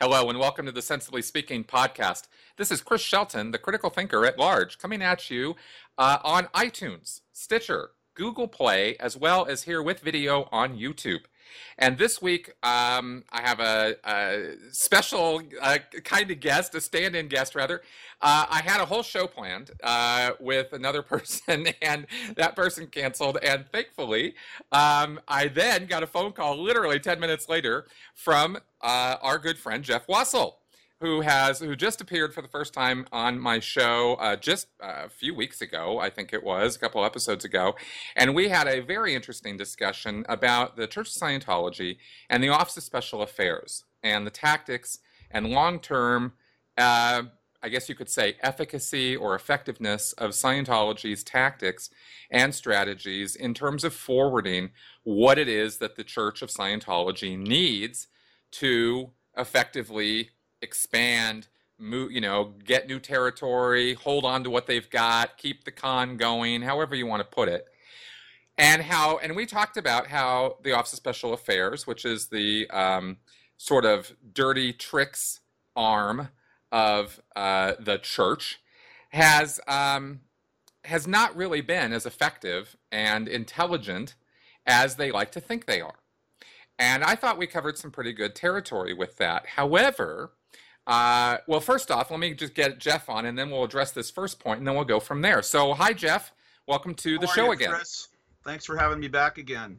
Hello, and welcome to the Sensibly Speaking podcast. This is Chris Shelton, the critical thinker at large, coming at you uh, on iTunes, Stitcher, Google Play, as well as here with video on YouTube. And this week, um, I have a, a special uh, kind of guest, a stand in guest, rather. Uh, I had a whole show planned uh, with another person, and that person canceled. And thankfully, um, I then got a phone call literally 10 minutes later from uh, our good friend, Jeff Wasel who has who just appeared for the first time on my show uh, just a few weeks ago, I think it was a couple episodes ago, and we had a very interesting discussion about the Church of Scientology and the Office of Special Affairs and the tactics and long-term. Uh, I guess you could say, efficacy or effectiveness of Scientology's tactics and strategies in terms of forwarding what it is that the Church of Scientology needs to effectively expand, move, you know, get new territory, hold on to what they've got, keep the con going, however you want to put it. And how, and we talked about how the Office of Special Affairs, which is the um, sort of dirty tricks arm of uh, the church, has um, has not really been as effective and intelligent as they like to think they are. And I thought we covered some pretty good territory with that. However, uh, well, first off, let me just get Jeff on, and then we'll address this first point, and then we'll go from there. So, hi, Jeff. Welcome to the How show you, again. Chris? Thanks for having me back again.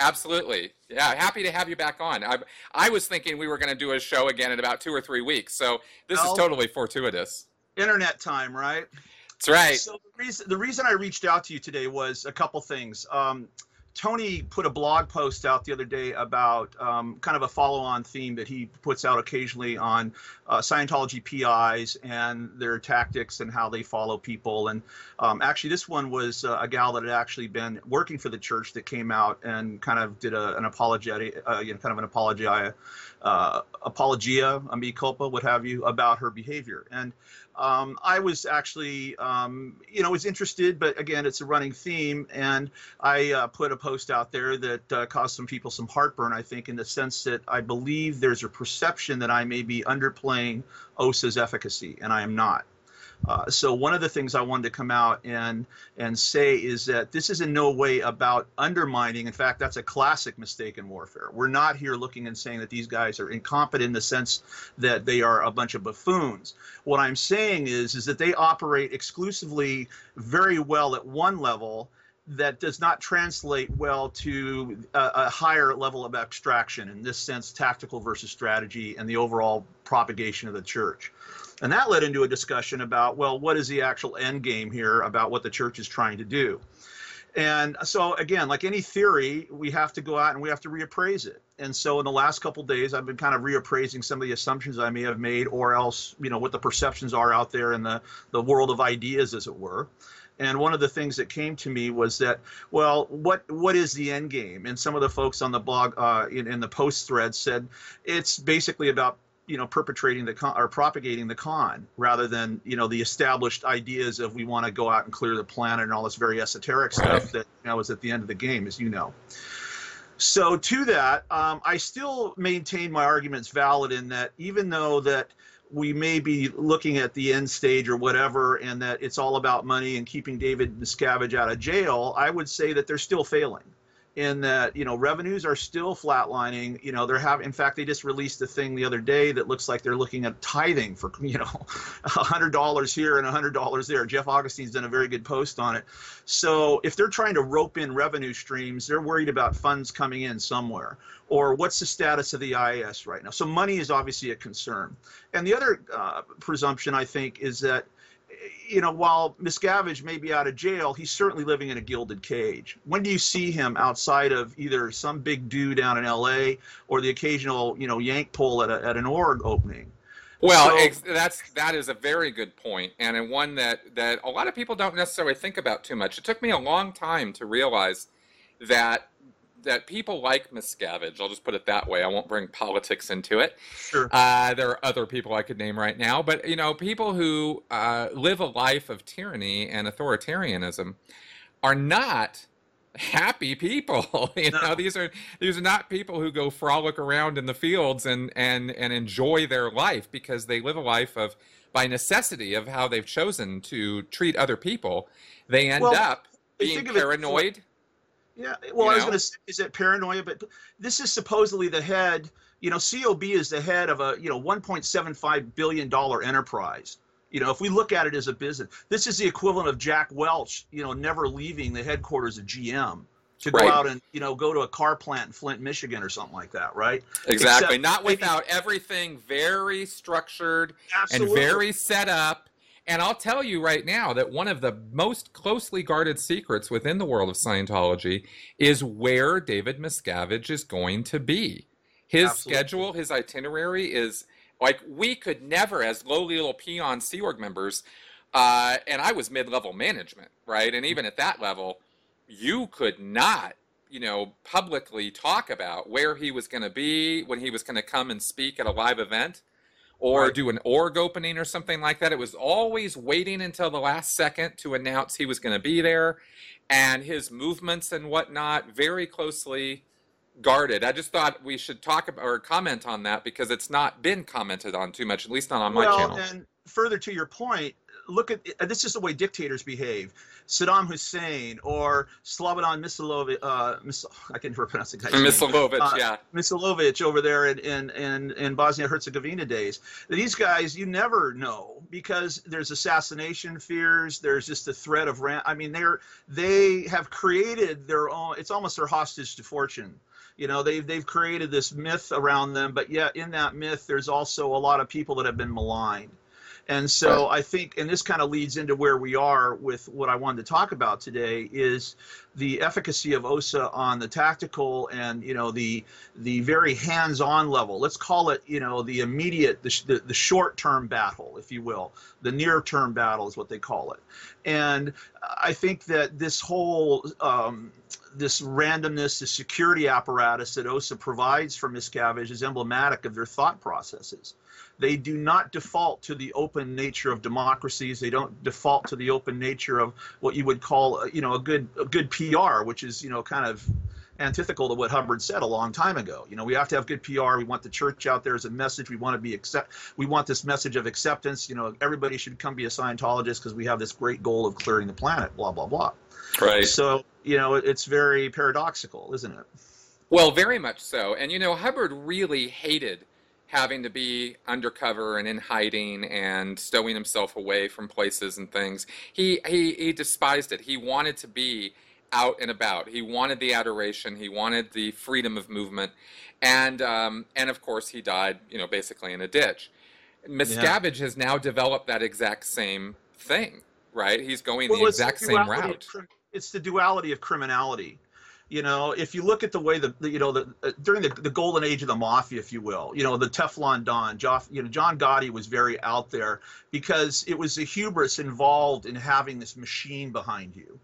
Absolutely. Yeah, happy to have you back on. I, I was thinking we were going to do a show again in about two or three weeks, so this Well- is totally fortuitous. Internet time, right? That's right. So the reason, the reason I reached out to you today was a couple things. Um, Tony put a blog post out the other day about um, kind of a follow-on theme that he puts out occasionally on uh, Scientology PIs and their tactics and how they follow people. And um, actually, this one was uh, a gal that had actually been working for the church that came out and kind of did a, an apologetic, uh, you know, kind of an apologia, uh, apologia, a me culpa, what have you, about her behavior. And um, I was actually, um, you know, was interested, but again, it's a running theme, and I uh, put a post out there that uh, caused some people some heartburn. I think, in the sense that I believe there's a perception that I may be underplaying OSA's efficacy, and I am not. Uh, so one of the things I wanted to come out and and say is that this is in no way about undermining. In fact, that's a classic mistake in warfare. We're not here looking and saying that these guys are incompetent in the sense that they are a bunch of buffoons. What I'm saying is is that they operate exclusively very well at one level that does not translate well to a, a, higher level of abstraction in this sense tactical versus strategy and the overall propagation of the church and that led into a discussion about well what is the actual end game here about what the church is trying to do? And so again like any theory we have to go out and we have to reappraise it. And so in the last couple days i've been kind of reappraising some of the assumptions i may have made or else you know what the perceptions are out there in the the world of ideas as it were. And one of the things that came to me was that, well, what what is the end game? And some of the folks on the blog uh, in, in the post thread said it's basically about you know perpetrating the con or propagating the con rather than you know the established ideas of we want to go out and clear the planet and all this very esoteric stuff that you know is at the end of the game, as you know. So to that, um, I still maintain my arguments valid in that even though that we may be looking at the end stage or whatever, and that it's all about money and keeping David Miscavige out of jail, I would say that they're still failing. In that, you know, revenues are still flatlining. You know, they're having. In fact, they just released a thing the other day that looks like they're looking at tithing for, you know, hundred dollars here and hundred dollars there. Jeff Augustine's done a very good post on it. So if they're trying to rope in revenue streams, they're worried about funds coming in somewhere. Or what's the status of the IAS right now? So money is obviously a concern. And the other uh, presumption I think is that you know, while Miscavige may be out of jail, he's certainly living in a gilded cage. When do you see him outside of either some big do down in L.A. or the occasional, you know, yank pull at, a, at an org opening? Well, So- ex- that's that is a very good point, and one that that a lot of people don't necessarily think about too much. It took me a long time to realize that that people like Miscavige. I'll just put it that way. I won't bring politics into it. Sure. Uh, there are other people I could name right now, but you know, people who uh, live a life of tyranny and authoritarianism are not happy people. you know, these are these are not people who go frolic around in the fields and and and enjoy their life because they live a life of by necessity of how they've chosen to treat other people. They end Well, up being of it- paranoid. Yeah, well, You I was going to say, is it paranoia? But this is supposedly the head. You know, COB is the head of a you know 1.75 billion dollar enterprise. You know, if we look at it as a business, this is the equivalent of Jack Welch. You know, never leaving the headquarters of GM to go out and you know go to a car plant in Flint, Michigan, or something like that, right? Exactly. Except Not maybe- without everything very structured Absolutely. and very set up. And I'll tell you right now that one of the most closely guarded secrets within the world of Scientology is where David Miscavige is going to be. His Absolutely. schedule, his itinerary is like we could never, as lowly little peon Sea Org members, uh, and I was mid level management, right? And even at that level, you could not, you know, publicly talk about where he was going to be when he was going to come and speak at a live event or Right. do an org opening or something like that. It was always waiting until the last second to announce he was going to be there and his movements and whatnot very closely guarded. I just thought we should talk about or comment on that because it's not been commented on too much, at least not on my channel. well, channel. and further to your point, look at this is the way dictators behave. Saddam Hussein or Slobodan Milosevic, uh, Mis- I can never pronounce the guy's. Mislovic, Uh, yeah. Milosevic over there in, in, in, in Bosnia Herzegovina days. These guys, you never know because there's assassination fears. There's just the threat of ran. I mean, they're they have created their own. It's almost their hostage to fortune. You know, they've they've created this myth around them, but yet in that myth, there's also a lot of people that have been maligned. And so I think, and this kind of leads into where we are with what I wanted to talk about today is the efficacy of OSA on the tactical and you know the the very hands-on level. Let's call it you know the immediate, the, the, the short-term battle, if you will. The near-term battle is what they call it. And I think that this whole um, this randomness, the security apparatus that OSA provides for Miscavige is emblematic of their thought processes. They do not default to the open nature of democracies. They don't default to the open nature of what you would call, uh, you know, a good a good PR, which is, you know, kind of antithetical to what Hubbard said a long time ago. You know, we have to have good PR. We want the church out there as a message. We want to be accept. We want this message of acceptance. You know, everybody should come be a Scientologist because we have this great goal of clearing the planet. Blah blah blah. Right. So you know, it's very paradoxical, isn't it? Well, very much so. And you know, Hubbard really hated having to be undercover and in hiding and stowing himself away from places and things. He he he despised it. He wanted to be out and about. He wanted the adoration. He wanted the freedom of movement, and um, and of course he died. You know, basically in a ditch. Miscavige has now developed that exact same thing. Right? He's going the Well, it's exact the same duality of route. It's the duality of criminality. You know, if you look at the way the, the you know the uh, during the, the golden age of the mafia, if you will, you know the Teflon Don, Joff, you know John Gotti was very out there because it was the hubris involved in having this machine behind you.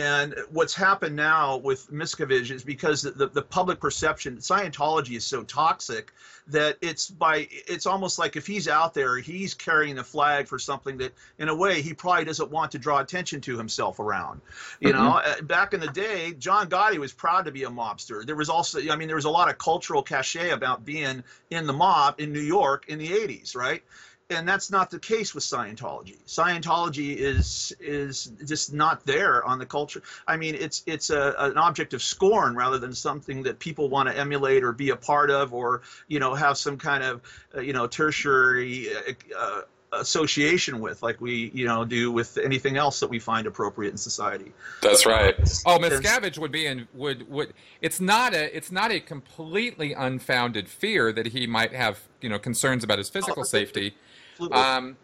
And what's happened now with Miscavige is because the, the, the public perception, Scientology is so toxic that it's by it's almost like if he's out there, he's carrying the flag for something that, in a way, he probably doesn't want to draw attention to himself around. You know, Uh, back in the day, John Gotti was proud to be a mobster. There was also, I mean, there was a lot of cultural cachet about being in the mob in New York in the '80s, right? And that's not the case with Scientology. Scientology is is just not there on the culture. I mean, it's it's a, an object of scorn rather than something that people want to emulate or be a part of, or you know have some kind of uh, you know tertiary uh, association with, like we you know do with anything else that we find appropriate in society. That's right. Oh, And- Miscavige would be in would would. It's not a it's not a completely unfounded fear that he might have you know concerns about his physical Oh, safety. Absolutely. Um,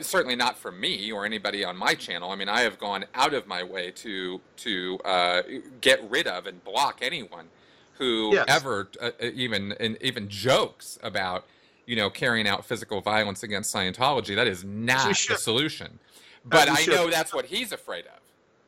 certainly not for me or anybody on my channel. I mean, I have gone out of my way to to uh, get rid of and block anyone who Yes. ever uh, even and even jokes about you know carrying out physical violence against Scientology. That is not the solution. But I know that's what he's afraid of.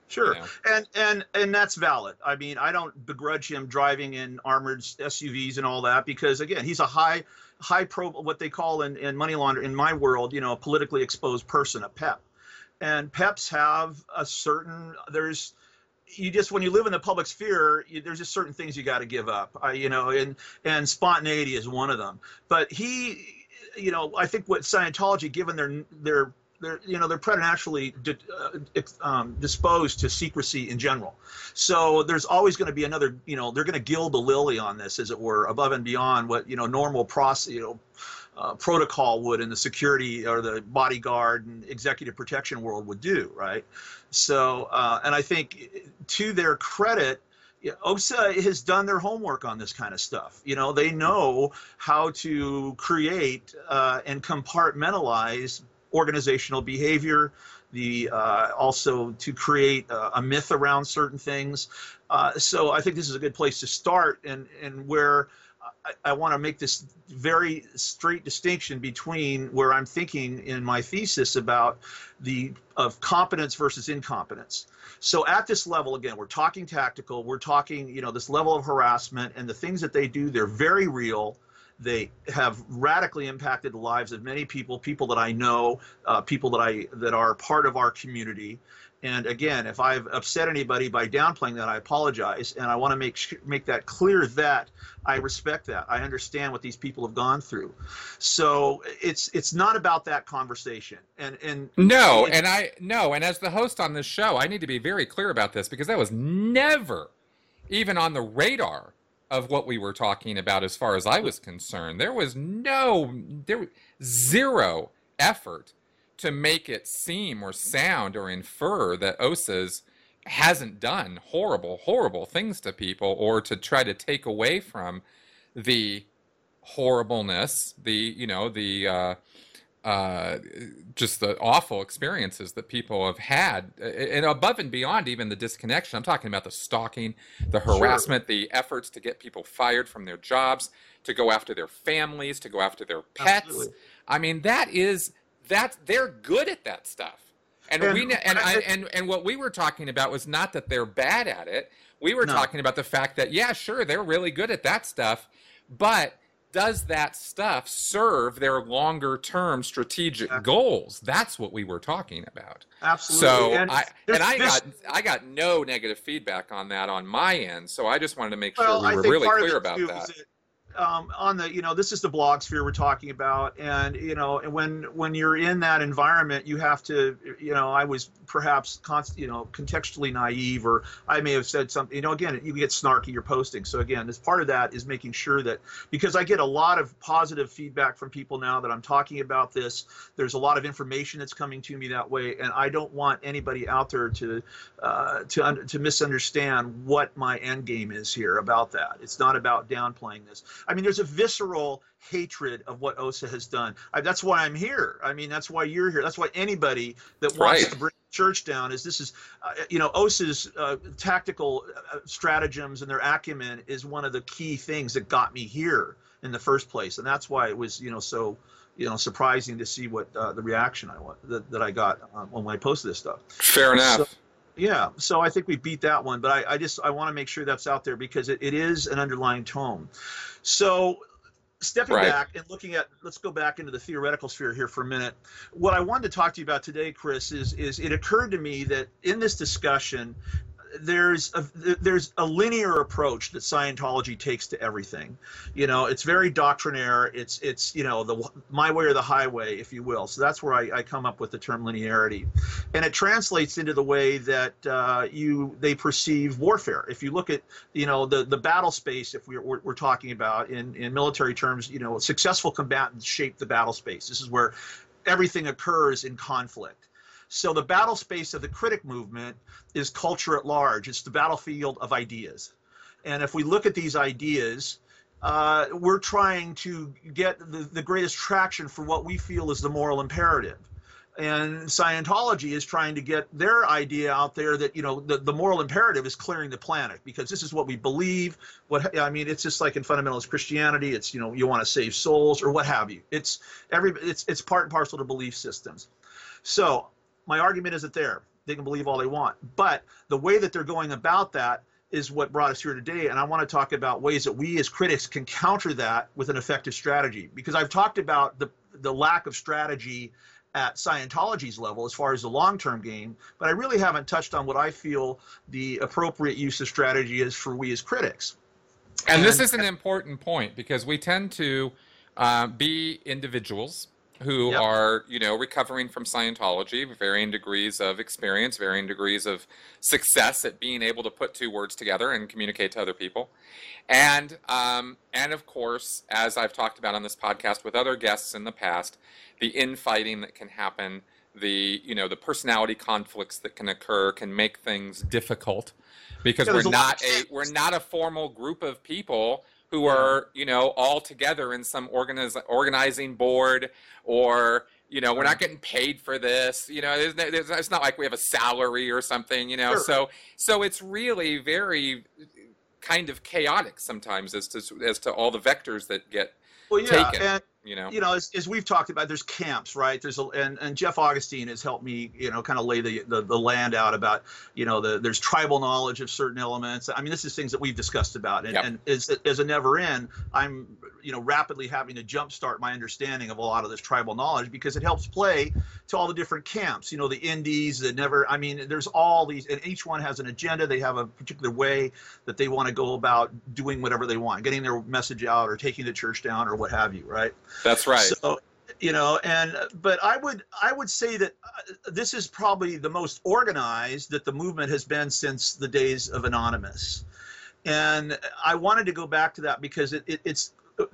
Sure, you know. and and and that's valid. I mean, I don't begrudge him driving in armored SUVs and all that because again, he's a high high pro what they call in in money laundering in my world, you know, a politically exposed person, a PEP, and PEPs have a certain there's you just when you live in the public sphere, you, there's just certain things you got to give up. I, you know, and and spontaneity is one of them. But he, you know, I think what Scientology, given their their they're you know they're preternaturally di- uh, um, disposed to secrecy in general. So there's always going to be another you know they're going to gild the lily on this as it were above and beyond what you know normal process you know. Uh, protocol would in the security or the bodyguard and executive protection world would do, right? So, uh, and I think to their credit, OSA has done their homework on this kind of stuff. You know, they know how to create uh, and compartmentalize organizational behavior, the uh, also to create a, a, myth around certain things. Uh, so I think this is a good place to start, and and where I, I want to make this very straight distinction between where I'm thinking in my thesis about the of competence versus incompetence. So at this level, again, we're talking tactical. We're talking, you know, this level of harassment and the things that they do. They're very real. They have radically impacted the lives of many people, people that I know, uh, people that I that are part of our community. And again, if I've upset anybody by downplaying that, I apologize, and I want to make make that clear that I respect that. I understand what these people have gone through. So it's it's not about that conversation. And and no, and I no, and as the host on this show, I need to be very clear about this because that was never even on the radar of what we were talking about as far as I was concerned. There was no there zero effort to make it seem or sound or infer that OSA's hasn't done horrible, horrible things to people or to try to take away from the horribleness, the, you know, the, uh, uh, just the awful experiences that people have had, and above and beyond even the disconnection. I'm talking about the stalking, the harassment, sure. the efforts to get people fired from their jobs, to go after their families, to go after their pets. Absolutely. I mean, that is that they're good at that stuff. And, and we and I, and and what we were talking about was not that they're bad at it. We were no. talking about the fact that yeah, sure, they're really good at that stuff, but does that stuff serve their longer term strategic goals? That's what we were talking about. Absolutely. So and I and I got I got no negative feedback on that on my end. So I just wanted to make sure well, we were really clear about that um, on the you know this is the blog sphere we're talking about. And you know when when you're in that environment you have to you know i was perhaps const, you know contextually naive or i may have said something you know again you get snarky you're posting. So again as part of that is making sure that because i get a lot of positive feedback from people now that i'm talking about this. There's a lot of information that's coming to me that way. And i don't want anybody out there to uh, to to misunderstand what my end game is here about that. It's not about downplaying this I mean, there's a visceral hatred of what OSA has done. I, that's why I'm here. I mean, that's why you're here. That's why anybody that wants right. to bring the church down is this is, uh, you know, OSA's uh, tactical uh, stratagems and their acumen is one of the key things that got me here in the first place, and that's why it was, you know, so you know surprising to see what uh, the reaction I that, that I got um, when I posted this stuff. Fair enough. So, yeah, so I think we beat that one, but I, I just I want to make sure that's out there because it, it is an underlying tone. So stepping right. back and looking at let's go back into the theoretical sphere here for a minute what i wanted to talk to you about today chris is is it occurred to me that in this discussion there's a there's a linear approach that Scientology takes to everything. You know, it's very doctrinaire. It's it's you know the my way or the highway, if you will. So that's where I, I come up with the term linearity, and it translates into the way that uh, you they perceive warfare. If you look at you know the the battle space, if we're, we're, we're talking about in in military terms, you know, successful combatants shape the battle space. This is where everything occurs in conflict so the battle space of the critic movement is culture at large. It's the battlefield of ideas. And if we look at these ideas, uh, we're trying to get the, the greatest traction for what we feel is the moral imperative. And Scientology is trying to get their idea out there that, you know, the, the moral imperative is clearing the planet because this is what we believe. What I mean, it's just like in fundamentalist Christianity, it's, you know, you want to save souls or what have you. It's every it's it's part and parcel to belief systems. So my argument isn't there. They can believe all they want. But the way that they're going about that is what brought us here today. And I want to talk about ways that we as critics can counter that with an effective strategy. Because I've talked about the, the lack of strategy at Scientology's level as far as the long term game, but I really haven't touched on what I feel the appropriate use of strategy is for we as critics. And, and this is an important point because we tend to uh, be individuals who yep. are, you know, recovering from Scientology, varying degrees of experience, varying degrees of success at being able to put two words together and communicate to other people. And um, and of course, as I've talked about on this podcast with other guests in the past, the infighting that can happen, the you know the personality conflicts that can occur can make things difficult because yeah, we're not a we're not a formal group of people who are you know all together in some organiz- organizing board or you know we're not getting paid for this you know it's not like we have a salary or something you know sure. so so it's really very kind of chaotic sometimes as to as to all the vectors that get well, yeah, taken. And, you know? You know as, as we've talked about there's camps right? There's a and, and jeff augustine has helped me you know kind of lay the, the, the land out about you know the there's tribal knowledge of certain elements. I mean this is things that we've discussed about. And, yep. and as, as a never end i'm you know rapidly having to jumpstart my understanding of a lot of this tribal knowledge because it helps play to all the different camps you know the indies the never i mean there's all these and each one has an agenda. They have a particular way that they want to go about doing whatever they want getting their message out or taking the church down or what have you right that's right. So, you know, and but I would I would say that uh, this is probably the most organized that the movement has been since the days of Anonymous, and I wanted to go back to that because it, it it's uh,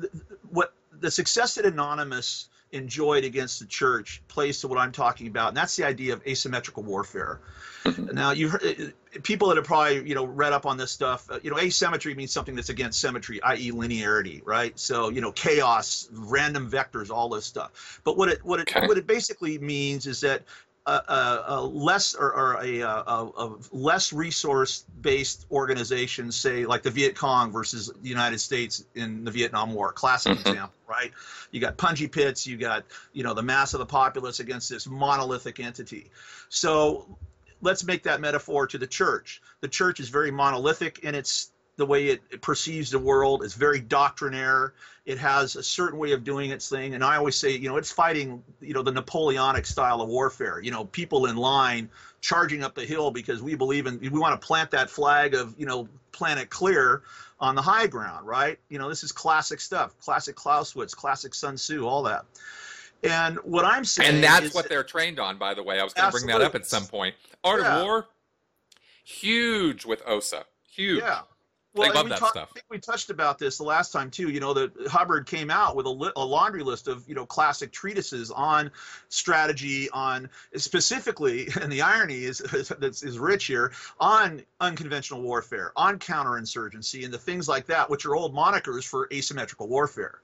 what the success that Anonymous enjoyed against the church plays to what I'm talking about, and that's the idea of asymmetrical warfare. Mm-hmm. now, you heard people that have probably you know read up on this stuff. Uh, you know, asymmetry means something that's against symmetry, i.e., linearity, right? So you know, chaos, random vectors, all this stuff. But what it what it okay. what it basically means is that a, a, less or, or a, a, less resource based organization, say like the Viet Cong versus the United States in the Vietnam War, classic mm-hmm. example, right? You got punji pits, you got you know the mass of the populace against this monolithic entity. So let's make that metaphor to the church. The church is very monolithic in its the way it, it, perceives the world. It's very doctrinaire. It has a certain way of doing its thing. And I always say, you know, it's fighting, you know, the Napoleonic style of warfare. You know, people in line charging up the hill because we believe in, we want to plant that flag of, you know, planet clear on the high ground, right? You know, this is classic stuff, classic Clausewitz, classic Sun Tzu, all that. And what I'm saying, and that's what they're trained on, by the way. I was going to bring that up at some point. Art yeah. of War, huge with OSA, huge. Yeah. Well, love that talk, stuff. I think we touched about this the last time too. You know, that Hubbard came out with a, li- a, laundry list of you know classic treatises on strategy, on specifically, and the irony is is, is rich here on unconventional warfare, on counterinsurgency, and the things like that, which are old monikers for asymmetrical warfare.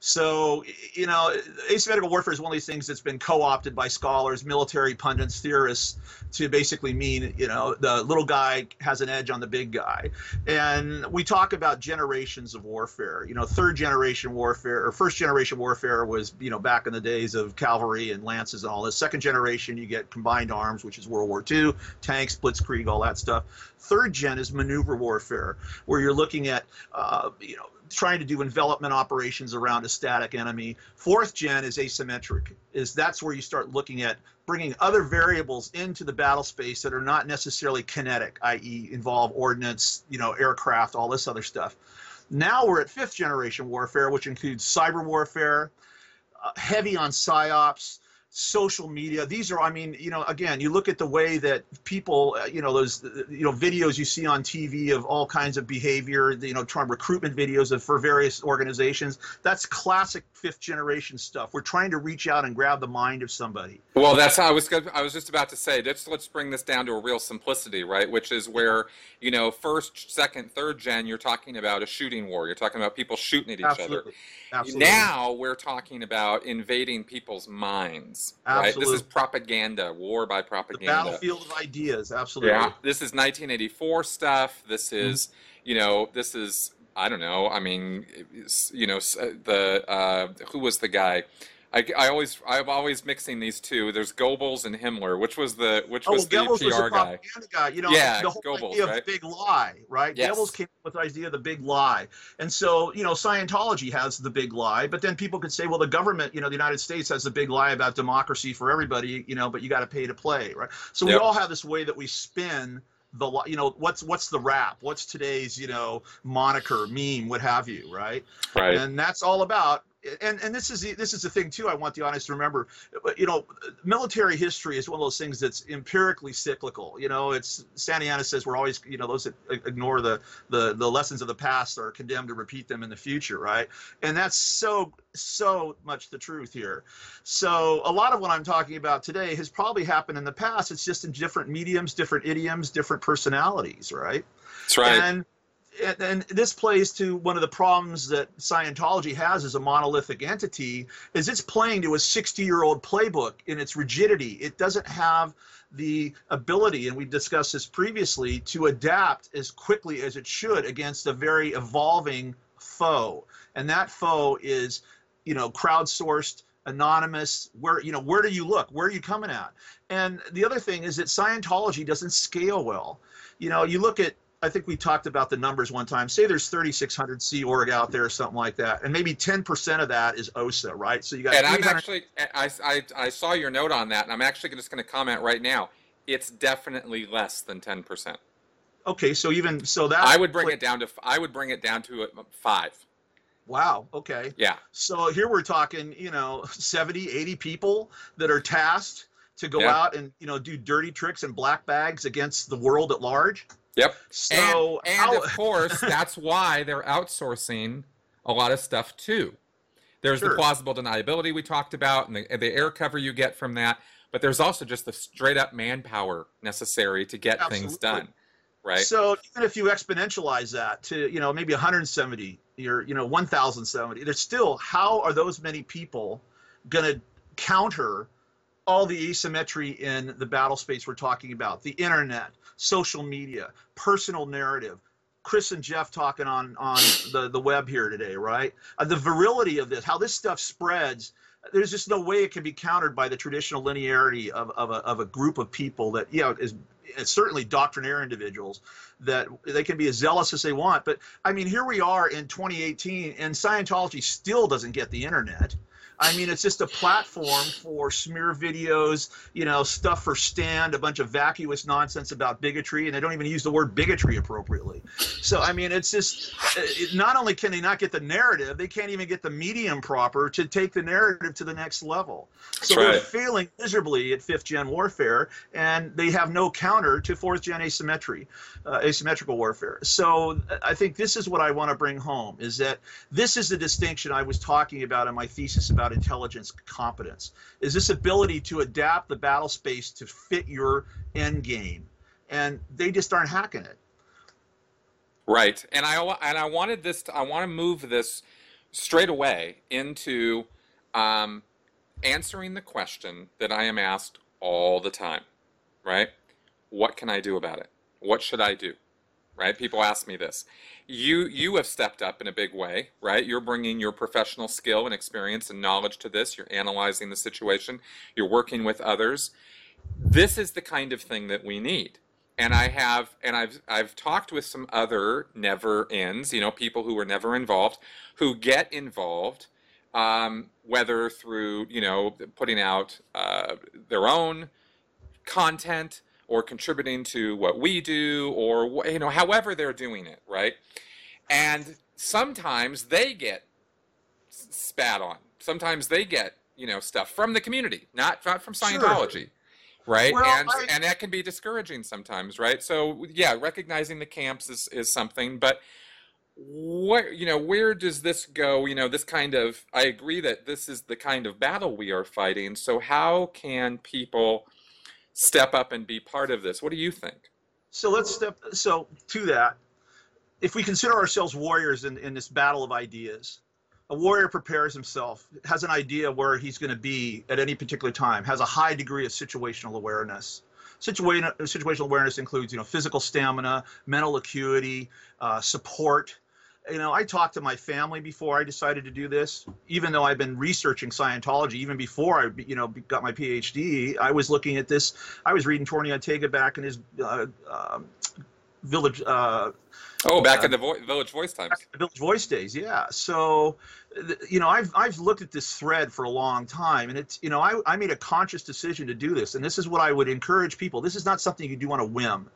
So, you know, asymmetrical warfare is one of these things that's been co opted by scholars, military pundits, theorists to basically mean, you know, the little guy has an edge on the big guy. And we talk about generations of warfare. You know, third generation warfare or first generation warfare was, you know, back in the days of cavalry and lances and all this. Second generation, you get combined arms, which is World War II, tanks, blitzkrieg, all that stuff. Third gen is maneuver warfare, where you're looking at, uh, you know, trying to do envelopment operations around a static enemy. Fourth gen is asymmetric. Is that's where you start looking at bringing other variables into the battle space that are not necessarily kinetic, i.e., involve ordnance, you know, aircraft, all this other stuff. Now we're at fifth generation warfare, which includes cyber warfare, uh, heavy on psyops, social media. These are i mean you know again you look at the way that people uh, you know those you know videos you see on tv of all kinds of behavior you know trying recruitment videos of, for various organizations. That's classic fifth generation stuff. We're trying to reach out and grab the mind of somebody. Well that's how i was i was just about to say let's let's bring this down to a real simplicity right? Which is where you know first second third gen you're talking about a shooting war. You're talking about people shooting at each Absolutely. other Absolutely. Now we're talking about invading people's minds. Absolutely. Right? This is propaganda, war by propaganda. The battlefield of ideas. Absolutely. Yeah. This is 1984 stuff. This mm-hmm. is, mm-hmm. you know, this is I don't know. I mean, you know, the uh, who was the guy? I, I always I'm always mixing these two. There's Goebbels and Himmler. Which was the which Oh, was well, the Goebbels PR was guy? propaganda guy. You know, Yeah, the whole Goebbels, idea right? of big lie, right? Yes. Goebbels came up with the idea of the big lie. And so, you know, Scientology has the big lie, but then people could say, well, the government, you know, the United States has the big lie about democracy for everybody, you know, but you got to pay to play, right? So Yep. we all have this way that we spin the you know what's what's the rap what's today's you know moniker meme what have you right Right. and that's all about and and this is the, this is the thing too i want the audience to remember. You know military history is one of those things that's empirically cyclical. You know it's Santayana says we're always you know those that ignore the the the lessons of the past are condemned to repeat them in the future right? And that's so so much the truth here. So a lot of what i'm talking about today has probably happened in the past. It's just in different mediums different idioms different personalities right? That's right. and, and and this plays to one of the problems that Scientology has as a monolithic entity is it's playing to a 60-year-old playbook in its rigidity. It doesn't have the ability, and we discussed this previously, to adapt as quickly as it should against a very evolving foe. And that foe is, you know, crowdsourced, anonymous. Where you know, where do you look? Where are you coming at? And the other thing is that Scientology doesn't scale well. You know, you look at I think we talked about the numbers one time. Say there's 3,600 Sea Org out there, or something like that, and maybe 10% of that is OSA, right? So you got. and I'm actually I, I I saw your note on that, and I'm actually just going to comment right now. It's definitely less than ten percent. okay, so even so that I would bring it down to I would bring it down to uh, five. Wow. Okay. Yeah. So here we're talking, you know, 70, 80 people that are tasked to go Yeah. out and you know do dirty tricks and black bags against the world at large. Yep. So and, and how- of course, that's why they're outsourcing a lot of stuff too. There's the plausible deniability we talked about, and the, and the air cover you get from that. But there's also just the straight up manpower necessary to get things done, right? So even if you exponentialize that to you know maybe 170 or you know 1070, there's still how are those many people going to counter all the asymmetry in the battle space we're talking about, the internet, social media, personal narrative. Chris and Jeff talking on on the the web here today, right? Uh, the virility of this, how this stuff spreads. There's just no way it can be countered by the traditional linearity of, of, a, of a group of people that, you know, is certainly doctrinaire individuals that they can be as zealous as they want. But I mean, here we are in 2018, and Scientology still doesn't get the internet. I mean, it's just a platform for smear videos, you know, stuff for stand, a bunch of vacuous nonsense about bigotry, and they don't even use the word bigotry appropriately. So, I mean, it's just it, not only can they not get the narrative, they can't even get the medium proper to take the narrative to the next level. So right. they're failing miserably at fifth gen warfare, and they have no counter to fourth gen asymmetry, uh, asymmetrical warfare. So I think this is what I want to bring home: is that this is the distinction I was talking about in my thesis about intelligence competence. Is this ability to adapt the battle space to fit your end game, and they just aren't hacking it. Right, and I and I wanted this. To, I want to move this straight away into um, answering the question that I am asked all the time. Right, what can I do about it? What should I do? Right, people ask me this. You you have stepped up in a big way. Right, you're bringing your professional skill and experience and knowledge to this. You're analyzing the situation. You're working with others. This is the kind of thing that we need and I have and I've I've talked with some other never ends, you know, people who were never involved, who get involved, um, whether through you know putting out uh, their own content or contributing to what we do or you know however they're doing it, right? And sometimes they get spat on. Sometimes they get you know stuff from the community, not not from Sure. Scientology right Well, and I- and that can be discouraging sometimes right so yeah recognizing the camps is is something but what you know where does this go you know this kind of i agree that this is the kind of battle we are fighting so how can people step up and be part of this what do you think So let's step so to that. If we consider ourselves warriors in, in this battle of ideas, a warrior prepares himself, has an idea where he's going to be at any particular time, has a high degree of situational awareness. Situa- situational awareness includes, you know, physical stamina, mental acuity, uh, support, you know, I talked to my family before I decided to do this. Even though I've been researching Scientology, even before I, you know, got my PhD, I was looking at this. I was reading Tony Ortega back in his uh, uh, village. Uh, oh, back in the vo- Village Voice times. Village Voice days, yeah. So, you know, I've I've looked at this thread for a long time, and it's you know, I I made a conscious decision to do this, and this is what I would encourage people. This is not something you do on a whim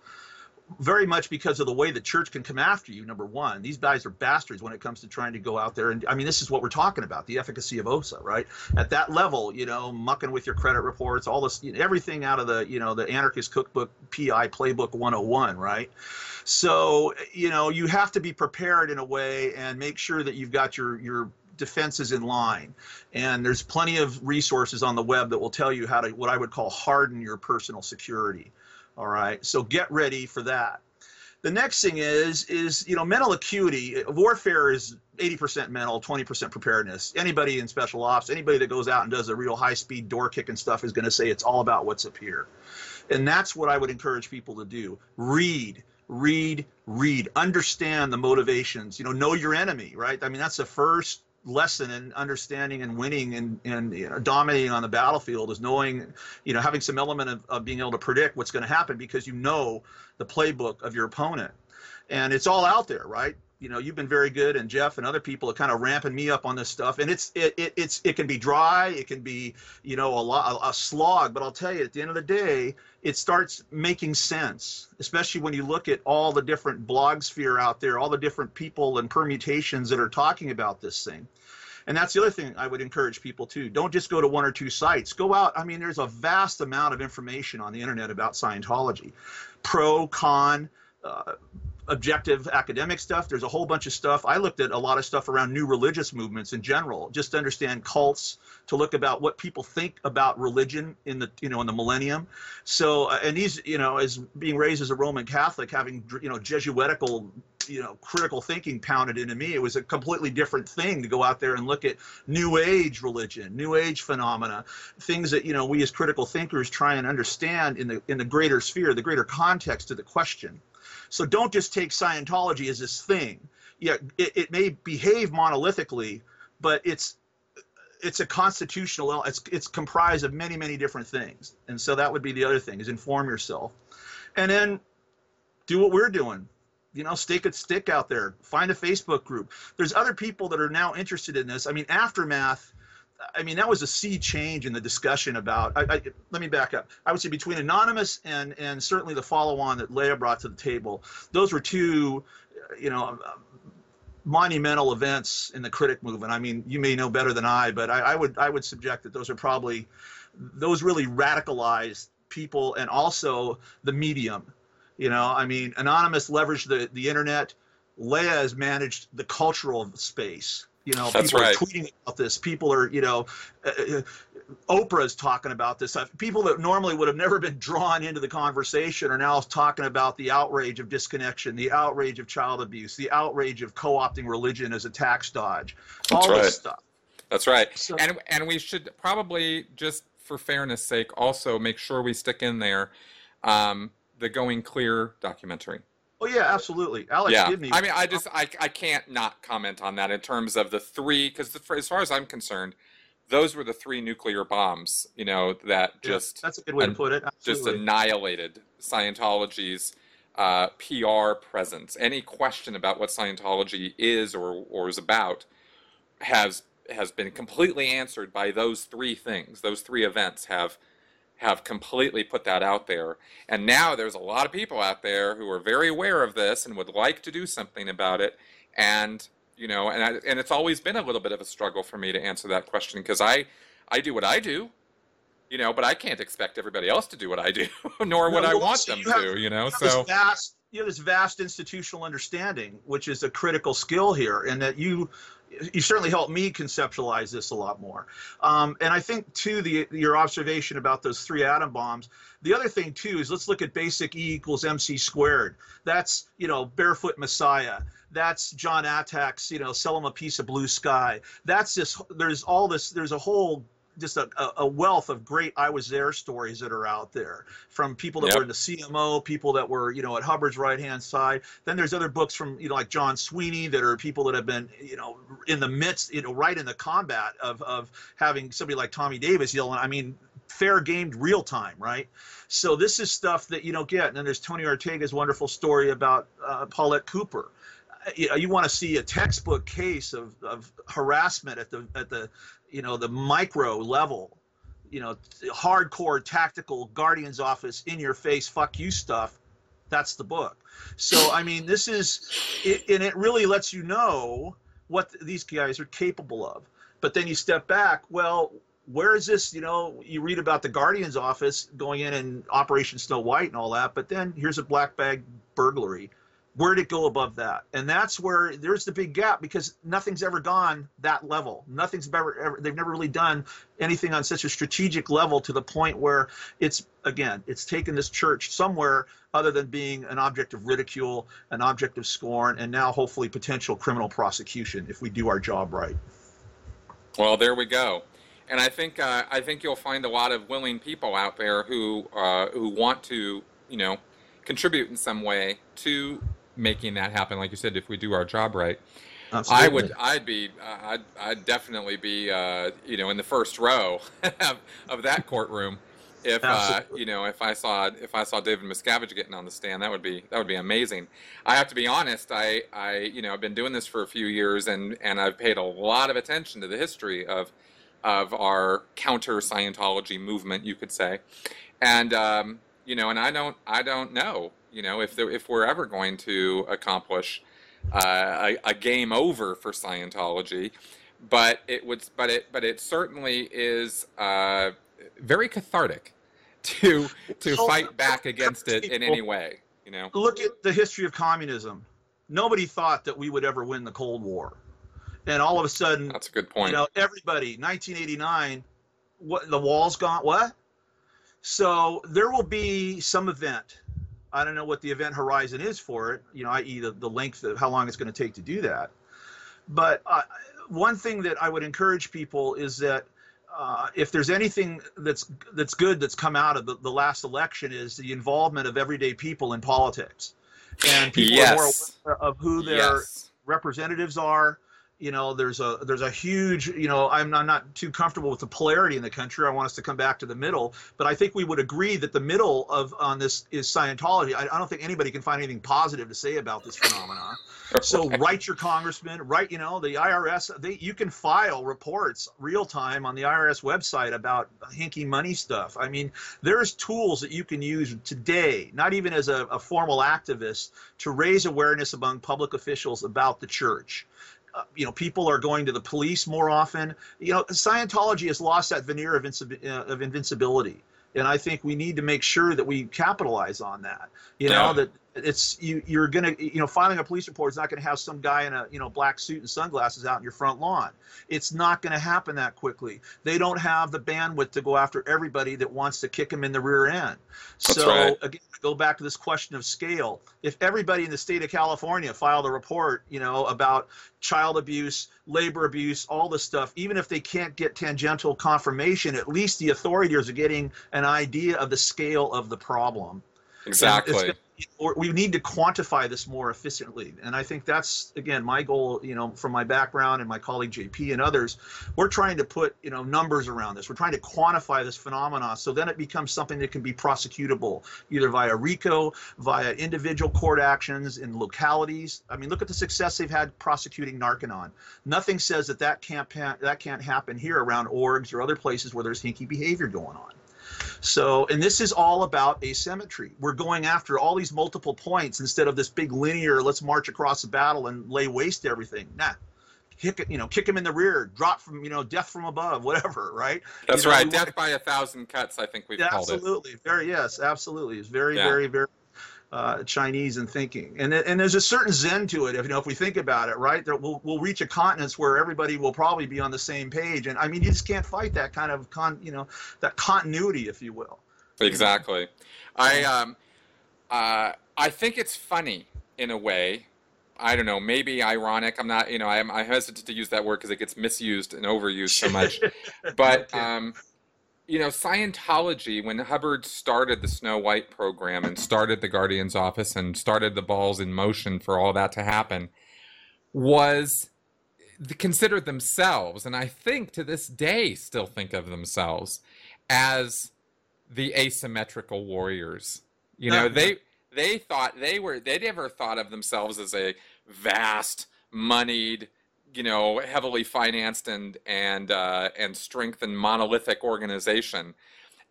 very much because of the way the church can come after you. Number one, these guys are bastards when it comes to trying to go out there and I mean, this is what we're talking about: the efficacy of OSA, right? At that level, you know, mucking with your credit reports, all this, you know, everything out of the, you know, the anarchist cookbook, PI playbook 101, right? So, you know, you have to be prepared in a way and make sure that you've got your your defenses in line. And there's plenty of resources on the web that will tell you how to what I would call harden your personal security. All right, so get ready for that. The next thing is is you know mental acuity. Uh, warfare is 80% mental, 20% preparedness. Anybody in special ops, anybody that goes out and does a real high speed door kicking stuff is going to say it's all about what's up here. And that's what I would encourage people to do. Read, read, read. Understand the motivations. You know, know your enemy, right? I mean, that's the first lesson in understanding and winning and, and you know, dominating on the battlefield is knowing, you know, having some element of, of being able to predict what's going to happen because you know the playbook of your opponent. And it's all out there, right? You know, you've been very good, and Jeff and other people are kind of ramping me up on this stuff. And it's it, it it's it can be dry, it can be you know a lot a slog. But I'll tell you, at the end of the day, it starts making sense, especially when you look at all the different blog sphere out there, all the different people and permutations that are talking about this thing. And that's the other thing I would encourage people to don't just go to one or two sites. Go out. I mean, there's a vast amount of information on the internet about Scientology, pro, con, uh, objective academic stuff. There's a whole bunch of stuff. I looked at a lot of stuff around new religious movements in general, just to understand cults, to look about what people think about religion in the you know in the millennium. So uh, and these you know as being raised as a Roman Catholic, having you know Jesuitical you know critical thinking pounded into me it was a completely different thing to go out there and look at new age religion new age phenomena things that you know we as critical thinkers try and understand in the in the greater sphere the greater context of the question so don't just take Scientology as this thing. Yeah, it, it may behave monolithically, but it's it's a constitutional it's it's comprised of many many different things. And so that would be the other thing is inform yourself. And then do what we're doing. You know stake a stick out there. Find a facebook group. There's other people that are now interested in this. I mean aftermath I mean, that was a sea change in the discussion about. I, I, let me back up. I would say between anonymous and and certainly the follow-on that Leah brought to the table, those were two, you know, um, um, monumental events in the critic movement. I mean, you may know better than I, but I, I would I would subject that those are probably those really radicalized people, and also the medium. You know, I mean, anonymous leveraged the the internet. Leah has managed the cultural space you know, That's people right. are tweeting about this. People are, you know, uh, uh, Oprah's talking about this. People that normally would have never been drawn into the conversation are now talking about the outrage of disconnection, the outrage of child abuse, the outrage of co-opting religion as a tax dodge, all That's right. this stuff. That's right. So- and and we should probably just for fairness sake also make sure we stick in there um, the Going Clear documentary. Oh yeah, absolutely. Alex yeah, Gibney. I mean, I just I, I can't not comment on that in terms of the three because as far as I'm concerned, those were the three nuclear bombs. You know that Yeah, just that's a good way to put it. just annihilated Scientology's uh, PR presence. Any question about what Scientology is or or is about has has been completely answered by those three things. Those three events have have completely put that out there. And now there's a lot of people out there who are very aware of this and would like to do something about it. And you know, and I, and it's always been a little bit of a struggle for me to answer that question because I I do what I do, you know, but I can't expect everybody else to do what I do, nor No, would I well, want so them have- to, you know. you have this So vast you have this vast institutional understanding, which is a critical skill here, and that you you certainly helped me conceptualize this a lot more. Um, and I think too the your observation about those three atom bombs. The other thing too is let's look at basic E equals MC squared. That's you know Bare-Faced Messiah. That's Jon Atack's you know sell him a piece of blue sky. That's this. There's all this. There's a whole just a, a wealth of great I was there stories that are out there from people that Yep. were in the CMO, people that were you know at Hubbard's right hand side. Then there's other books from you know like John Sweeney that are people that have been you know in the midst you know right in the combat of of having somebody like Tommy Davis yelling. I mean fair gamed real time right so this is stuff that you don't get and then there's tony ortega's wonderful story about uh, paulette cooper Uh, you, know, you want to see a textbook case of, of harassment at the at the you know the micro level you know hardcore tactical guardian's office in your face fuck you stuff that's the book. So i mean this is it, and it really lets you know what these guys are capable of. But then you step back well where is this you know you read about the guardian's office going in and operation snow white and all that but then here's a black bag burglary where'd it go above that? And that's where there's the big gap because nothing's ever gone that level. Nothing's ever, ever they've never really done anything on such a strategic level to the point where it's again it's taken this church somewhere other than being an object of ridicule an object of scorn and now hopefully potential criminal prosecution if we do our job right. Well, there we go. And I think uh, I think you'll find a lot of willing people out there who uh, who want to, you know, contribute in some way to making that happen. Like you said, if we do our job right, I would. I'd be. I'd. I'd definitely be. Uh, you know, in the first row of, of that courtroom. If uh, you know, if I saw if I saw David Miscavige getting on the stand, that would be that would be amazing. I have to be honest. I I you know I've been doing this for a few years and and I've paid a lot of attention to the history of of our counter Scientology movement, you could say, and um, you know, and I don't I don't know you know if there, if we're ever going to accomplish uh, a, a game over for Scientology, but it would, but it, but it certainly is uh, very cathartic to to Well, fight back against it in any way. You know, look at the history of communism. Nobody thought that we would ever win the Cold War, and all of a sudden, that's a good point. you know, everybody, 1989, what the wall's gone. What? So there will be some event. I don't know what the event horizon is for it. You know, i.e., the, the length of how long it's going to take to do that. But uh, one thing that I would encourage people is that uh, if there's anything that's that's good that's come out of the, the last election is the involvement of everyday people in politics, and people are more aware of who their yes. representatives are. You know, there's a there's a huge. You know, I'm not, not too comfortable with the polarity in the country. I want us to come back to the middle, but I think we would agree that the middle of on this is Scientology. I, I don't think anybody can find anything positive to say about this phenomenon. So write your congressman, write. You know, the IRS. They you can file reports real time on the IRS website about hinky money stuff. I mean, there's tools that you can use today, not even as a, a formal activist, to raise awareness among public officials about the church. Uh, you know, people are going to the police more often. You know, Scientology has lost that veneer of, uh, of invincibility, and I think we need to make sure that we capitalize on that. You know, that it's you. You're gonna, you know, filing a police report is not to have some guy in a you know black suit and sunglasses out in your front lawn. It's not to happen that quickly. They don't have the bandwidth to go after everybody that wants to kick them in the rear end. That's so right. again, go back to this question of scale. If everybody in the state of California filed a report, you know, about child abuse, labor abuse, all this stuff, even if they can't get tangential confirmation, at least the authorities are getting an idea of the scale of the problem. Exactly. Or we need to quantify this more efficiently. And i think that's again my goal you know from my background and my colleague jp and others we're trying to put you know numbers around this. We're trying to quantify this phenomenon so then it becomes something that can be prosecutable either via rico via individual court actions in localities. I mean look at the success they've had prosecuting Narconon nothing says that that can't that can't happen here around orgs or other places where there's hinky behavior going on so, and this is all about asymmetry. We're going after all these multiple points instead of this big linear, let's march across the battle and lay waste to everything. Nah. Kick it, you know, kick him in the rear, drop from, you know, death from above, whatever, right? That's you know, right. Death by a thousand cuts. I think we've called it. absolutely. Very, yes, absolutely. It's very, Yeah. very, very uh, Chinese in thinking. And, and there's a certain zen to it, if, you know, if we think about it, right? There, we'll, we'll reach a continent where everybody will probably be on the same page. And I mean, you just can't fight that kind of, con, you know, that continuity, if you will. Exactly. I um, uh, I think it's funny in a way. I don't know, maybe ironic. I'm not, you know, I'm I hesitant to use that word because it gets misused and overused so much. but Okay. um, you know, Scientology, when Hubbard started the Snow White program and started the Guardian's office and started the balls in motion for all that to happen, was considered themselves, and I think to this day still think of themselves as the asymmetrical warriors. You know, uh-huh. they they thought they were they never thought of themselves as a vast, moneyed, you know, heavily financed and and uh, and strengthened monolithic organization.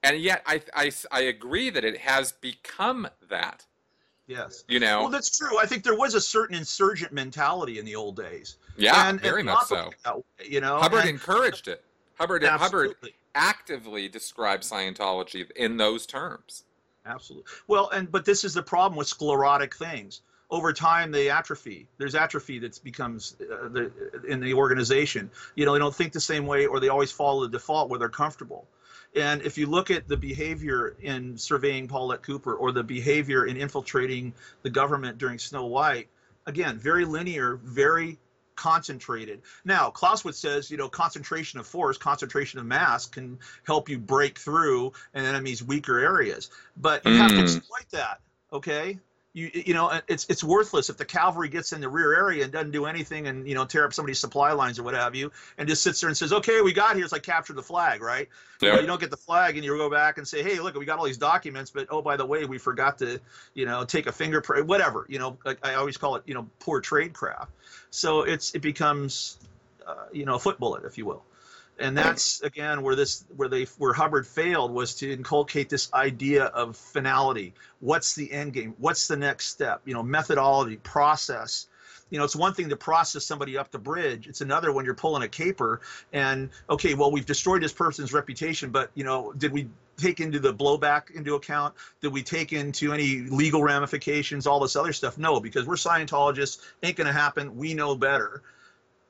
And yet, I, I I agree that it has become that. yes. You know, Well, that's true. I think there was a certain insurgent mentality in the old days. yeah, and, very and much so. way, You know, Hubbard and- encouraged it. Hubbard Hubbard actively described Scientology in those terms. Absolutely. Well, and but this is the problem with sclerotic things. Over time, they atrophy. There's atrophy that becomes uh, the, in the organization. You know, they don't think the same way, or they always follow the default where they're comfortable. And if you look at the behavior in surveying Paulette Cooper or the behavior in infiltrating the government during Snow White, again, very linear, very concentrated. Now, Clausewitz says, you know, concentration of force, concentration of mass can help you break through an enemy's weaker areas, but you have to Mm. exploit that. Okay. You, you know it's it's worthless if the cavalry gets in the rear area and doesn't do anything and you know tear up somebody's supply lines or what have you and just sits there and says okay we got here. It's like capture the flag right? Yeah. you don't get the flag and you go back and say hey look we got all these documents but oh by the way we forgot to you know take a fingerprint whatever you know like i always call it you know poor tradecraft so it's it becomes uh, you know a foot bullet if you will and that's again where this where they where hubbard failed was to inculcate this idea of finality. What's the end game? What's the next step? You know methodology process. You know it's one thing to process somebody up the bridge. It's another when you're pulling a caper and okay well we've destroyed this person's reputation but you know did we take into the blowback into account? Did we take into any legal ramifications? All this other stuff? No because we're scientologists. Ain't gonna happen. We know better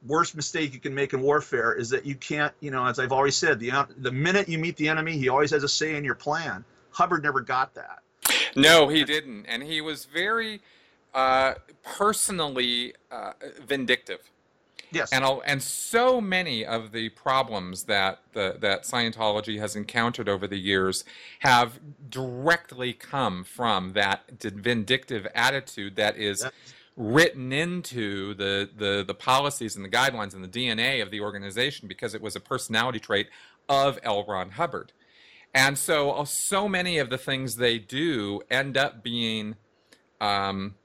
worst mistake you can make in warfare is that you can't you know as i've always said the the minute you meet the enemy he always has a say in your plan hubbard never got that No, he didn't, and he was very uh, personally uh, vindictive. yes And I'll, and so many of the problems that the, that Scientology has encountered over the years have directly come from that vindictive attitude that is Yep. Written into the, the the policies and the guidelines and the DNA of the organization because it was a personality trait of L. Ron Hubbard. And so uh, so many of the things they do end up being um,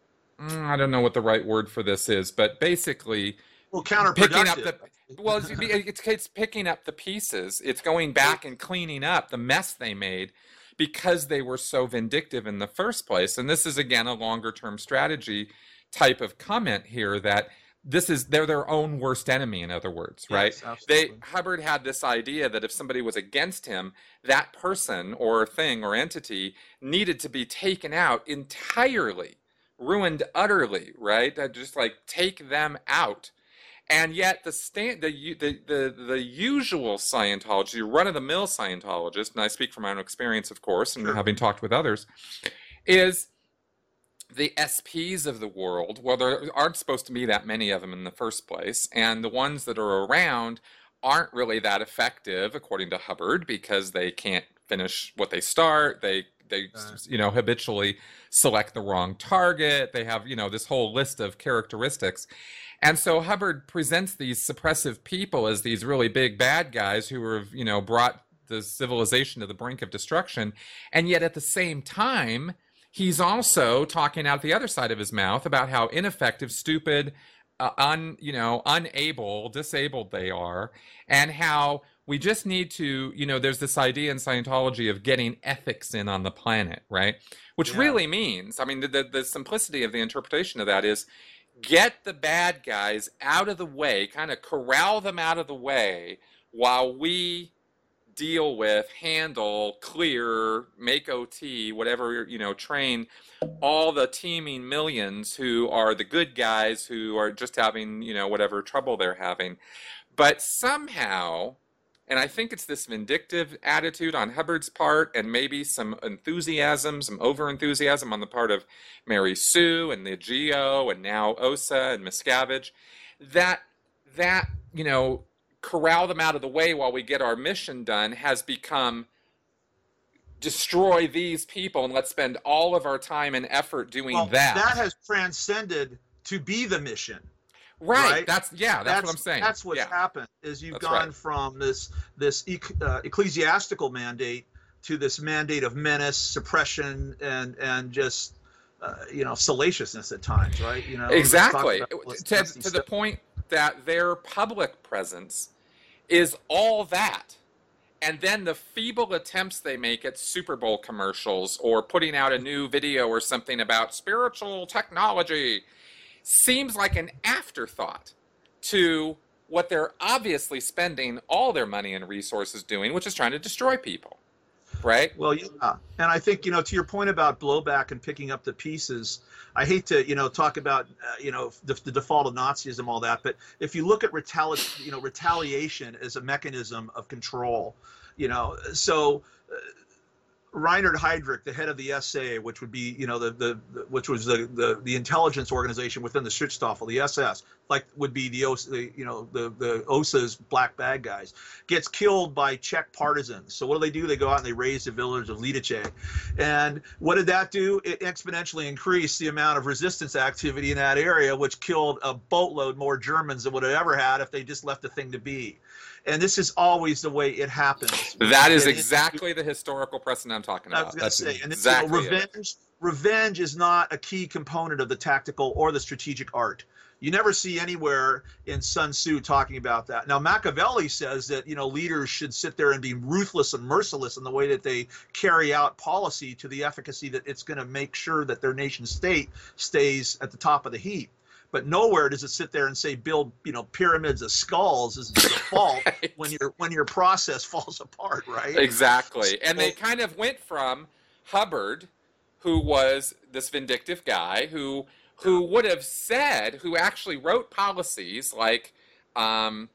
mm, I don't know what the right word for this is, but basically well counterproductive picking up the well it's, it's, it's picking up the pieces it's going back and cleaning up the mess they made because they were so vindictive in the first place and this is again a longer term strategy type of comment here that this is they're their own worst enemy in other words right? Yes, they hubbard had this idea that if somebody was against him that person or thing or entity needed to be taken out entirely ruined utterly right? That just like take them out. And yet the stand the the the, the usual Scientology, run of the mill Scientologist, and I speak from my own experience, of course, and Sure. having talked with others, is the SPs of the world. Well, there aren't supposed to be that many of them in the first place, and the ones that are around aren't really that effective, according to Hubbard, because they can't finish what they start. They they you know habitually select the wrong target. They have you know this whole list of characteristics. And so Hubbard presents these suppressive people as these really big bad guys who have, you know, brought the civilization to the brink of destruction. And yet at the same time, he's also talking out the other side of his mouth about how ineffective, stupid, uh, un, you know, unable, disabled they are, and how we just need to, you know, there's this idea in Scientology of getting ethics in on the planet, right? Which Yeah. really means, I mean, the, the, the simplicity of the interpretation of that is get the bad guys out of the way, kind of corral them out of the way while we deal with, handle, clear, make OT, whatever, you know, train all the teeming millions who are the good guys who are just having, you know, whatever trouble they're having. But somehow And I think it's this vindictive attitude on Hubbard's part, and maybe some enthusiasm, some over enthusiasm on the part of Mary Sue and the GO, and now OSA and Miscavige, that that you know corral them out of the way while we get our mission done has become destroy these people and let's spend all of our time and effort doing well, that. That has transcended to be the mission. Right. right. That's yeah. That's, that's, what I'm saying. That's what's yeah. happened. Is you've that's gone right. from this this uh, ecclesiastical mandate to this mandate of menace, suppression, and and just uh, you know salaciousness at times. Right. You know. Exactly. To, to the point that their public presence is all that. And then the feeble attempts they make at Super Bowl commercials or putting out a new video or something about spiritual technology seems like an afterthought to what they're obviously spending all their money and resources doing, which is trying to destroy people. Right? Well, yeah. And I think, you know, to your point about blowback and picking up the pieces, I hate to, you know, talk about, uh, you know, the, the, default of Nazism, all that, but if you look at retali- you know, retaliation as a mechanism of control, you know, so uh, Reinhard Heydrich, the head of the SA, which would be, you know, the, the, the which was the, the, the intelligence organization within the Schutzstaffel, the SS, like would be the, the you know, the, the OSA's black bag guys, gets killed by Czech partisans. So what do they do? They go out and they raze the village of Lidice. And what did that do? It exponentially increased the amount of resistance activity in that area, which killed a boatload more Germans than would have ever had if they just left the thing to be and this is always the way it happens. That is exactly the historical precedent I'm talking about. I was going to say, and exactly you know, revenge. It. Revenge is not a key component of the tactical or the strategic art. You never see anywhere in Sun Tzu talking about that. Now Machiavelli says that you know leaders should sit there and be ruthless and merciless in the way that they carry out policy to the efficacy that it's going to make sure that their nation state stays at the top of the heap but nowhere does it sit there and say build you know pyramids of skulls. As the default right. when your when your process falls apart right? Exactly. And they kind of went from hubbard who was this vindictive guy who who would have said who actually wrote policies like um,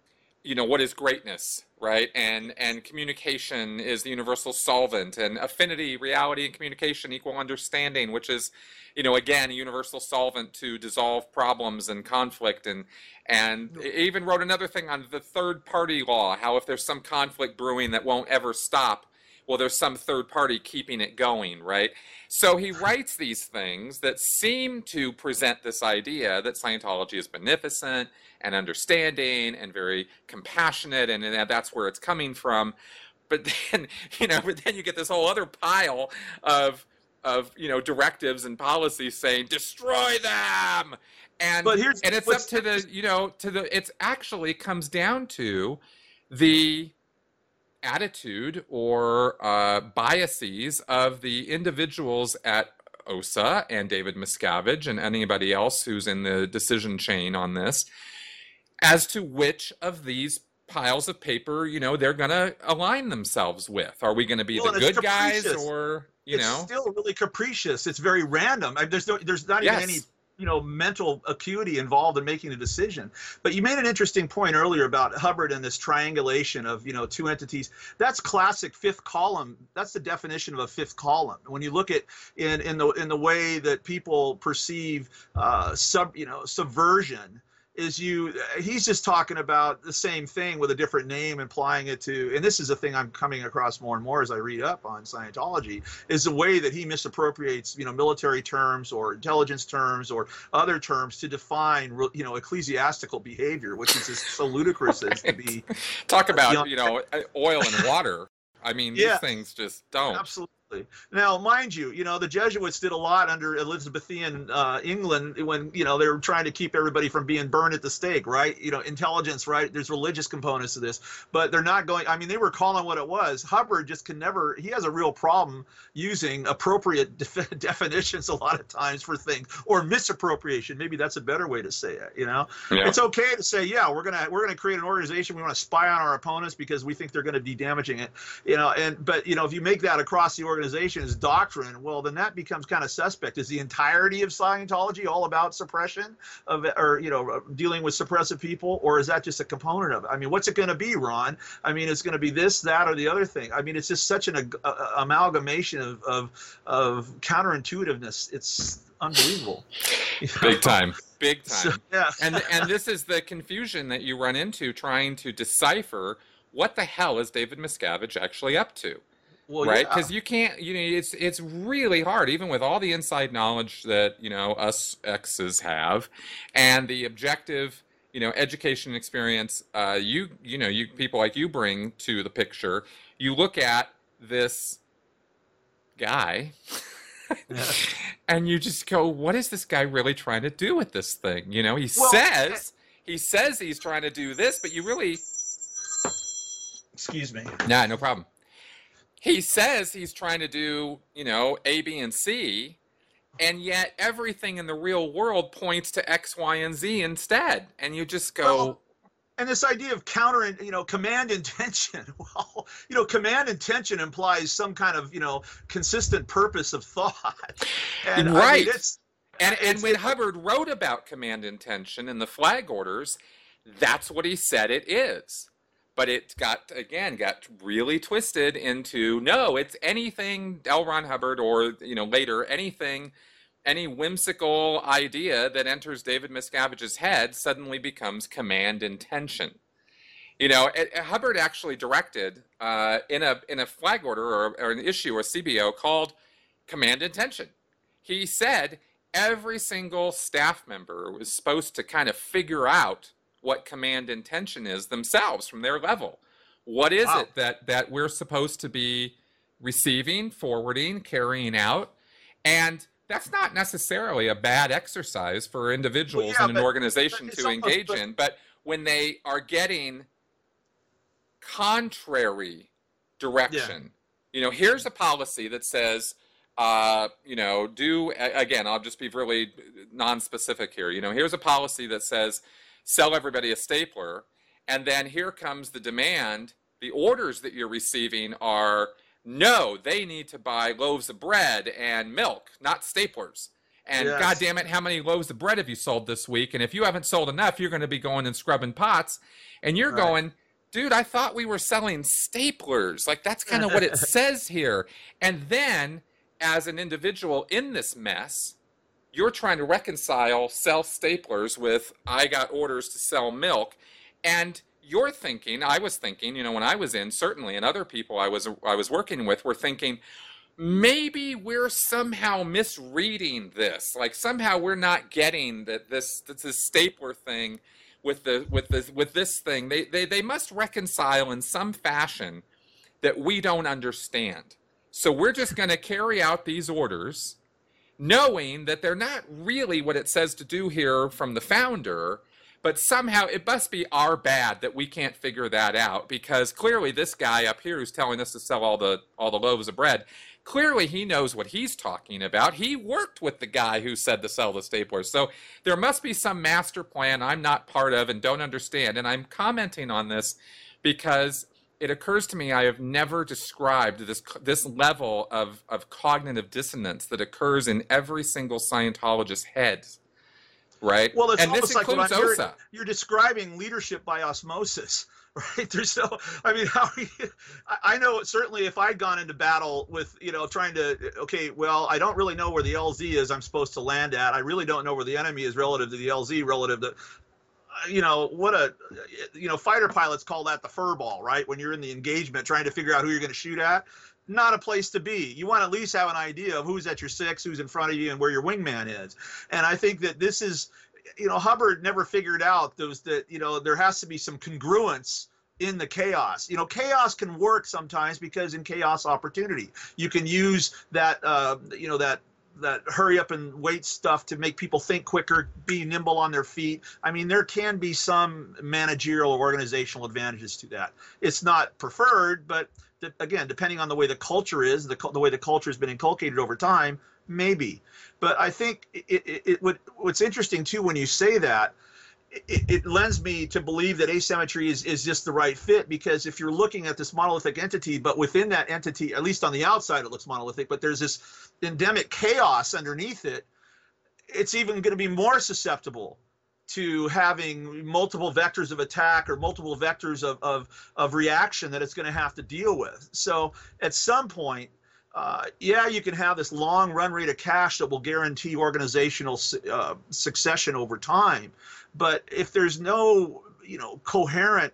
you know what is greatness right? And and communication is the universal solvent and affinity reality and communication equal understanding which is you know again a universal solvent to dissolve problems and conflict. And and even wrote another thing on the third party law how if there's some conflict brewing that won't ever stop well there's some third party keeping it going right? So he writes these things that seem to present this idea that scientology is beneficent and understanding and very compassionate and, and that's where it's coming from. But then you know but then you get this whole other pile of of you know directives and policies saying destroy them! And but here's, and it's up to the you know to the it's actually comes down to the attitude or uh, biases of the individuals at OSA and David Miscavige and anybody else who's in the decision chain on this as to which of these piles of paper, you know, they're going to align themselves with. Are we going to be well, the good guys or, you it's know? It's still really capricious. It's very random. I, there's no, there's not yes. even any you know mental acuity involved in making a decision. But you made an interesting point earlier about hubbard and this triangulation of you know two entities. That's classic fifth column. That's the definition of a fifth column. When you look at in in the in the way that people perceive uh, sub you know subversion is you he's just talking about the same thing with a different name applying it to and this is a thing i'm coming across more and more as i read up on scientology is the way that he misappropriates you know military terms or intelligence terms or other terms to define you know ecclesiastical behavior which is just so ludicrous right. as to be talk about you know oil and water. I mean yeah, these things just don't. Absolutely now, mind you, you know the Jesuits did a lot under Elizabethan uh, England when you know they were trying to keep everybody from being burned at the stake, right? You know, intelligence, right? There's religious components to this, but they're not going. I mean, they were calling what it was. Hubbard just can never. He has a real problem using appropriate def- definitions a lot of times for things or misappropriation. Maybe that's a better way to say it. You know, yeah. it's okay to say, yeah, we're gonna we're gonna create an organization. We want to spy on our opponents because we think they're going to be damaging it. You know, and but you know if you make that across the organization organization is doctrine, well, then that becomes kind of suspect. Is the entirety of Scientology all about suppression of, or you know, uh, dealing with suppressive people, or is that just a component of it? I mean, what's it going to be, Ron? I mean, it's going to be this, that, or the other thing. I mean, it's just such an a, a, amalgamation of, of of counterintuitiveness. It's unbelievable. Big time. Big time. So, yeah. and and this is the confusion that you run into trying to decipher what the hell is David Miscavige actually up to? Well, right? yeah. Because you can't, you know, it's it's really hard, even with all the inside knowledge that you know us X's have, and the objective, you know, education experience. Uh, you you know, you people like you bring to the picture. You look at this guy. Yeah. and you just go, what is this guy really trying to do with this thing? You know, he Well, says he says he's trying to do this, but you really Excuse me. Nah, no problem. He says he's trying to do, you know, A, B, and C, and yet everything in the real world points to X, Y, and Z instead. And you just go, Well, and this idea of counter and you know command intention well you know command intention implies some kind of you know consistent purpose of thought and I mean, Right. it's and, and it's- when Hubbard wrote about command intention and the flag orders, that's what he said it is. But it got, again, got really twisted into no, it's anything L. Ron Hubbard or, you know, later, anything, any whimsical idea that enters David Miscavige's head suddenly becomes command intention. You know, it- it- Hubbard actually directed uh, in a in a flag order or, or an issue or CBO called command intention. He said every single staff member was supposed to kind of figure out what command intention is themselves from their level. What is Wow. it that that we're supposed to be receiving, forwarding, carrying out? And that's not necessarily a bad exercise for individuals yeah, in an but- organization but to engage but- in. But when they are getting contrary direction, you know, here's a policy that says, uh, you know, do again. I'll just be really non-specific here. You know, here's a policy that says sell everybody a stapler, and then here comes the demand. The orders that you're receiving are no, they need to buy loaves of bread and milk, not staplers. And Yes. God damn it, how many loaves of bread have you sold this week? And if you haven't sold enough, you're going to be going and scrubbing pots. And you're Right. going, dude, I thought we were selling staplers. Like that's kind of what it says here. And then, as an individual in this mess, you're trying to reconcile sell staplers with I got orders to sell milk. And you're thinking, I was thinking, you know, when I was in, certainly, and other people I was I was working with were thinking, maybe we're somehow misreading this. Like somehow we're not getting that this this, stapler thing with the with this with this thing. They, they they must reconcile in some fashion that we don't understand. So we're just going to carry out these orders knowing that they're not really what it says to do here from the founder, but somehow it must be our bad that we can't figure that out because clearly this guy up here who's telling us to sell all the all the loaves of bread, clearly he knows what he's talking about. He worked with the guy who said to sell the staplers. So there must be some master plan I'm not part of and don't understand. And I'm commenting on this because it occurs to me I have never described this this level of, of cognitive dissonance that occurs in every single Scientologist's head. Right? Well, it's and almost like what includes I'm hearing- OSA. you're describing leadership by osmosis right there's no i mean how are you, I- know certainly if i'd gone into battle with you know trying to okay well i don't really know where the lz is i'm supposed to land at i really don't know where the enemy is relative to the lz relative to you know what a you know fighter pilots call that the fur ball right? When you're in the engagement trying to figure out who you're going to shoot at not a place to be. You want to at least have an idea of who's at your six who's in front of you and where your wingman is. And i think that this is you know hubbard never figured out those that you know there has to be some congruence in the chaos. You know chaos can work sometimes because in chaos opportunity. You can use that uh, you know that that hurry up and wait stuff to make people think quicker be nimble on their feet. I mean there can be some managerial or organizational advantages to that. It's not preferred but again depending on the way the culture is the, the way the culture has been inculcated over time maybe. But i think it, it, it what, what's interesting too when you say that it, it, lends me to believe that asymmetry is, is just the right fit because if you're looking at this monolithic entity, but within that entity, at least on the outside, it looks monolithic, but there's this endemic chaos underneath it, it's even going to be more susceptible to having multiple vectors of attack or multiple vectors of, of, of reaction that it's going to have to deal with. So at some point, uh, yeah, you can have this long run rate of cash that will guarantee organizational uh, succession over time. But if there's no, you know, coherent,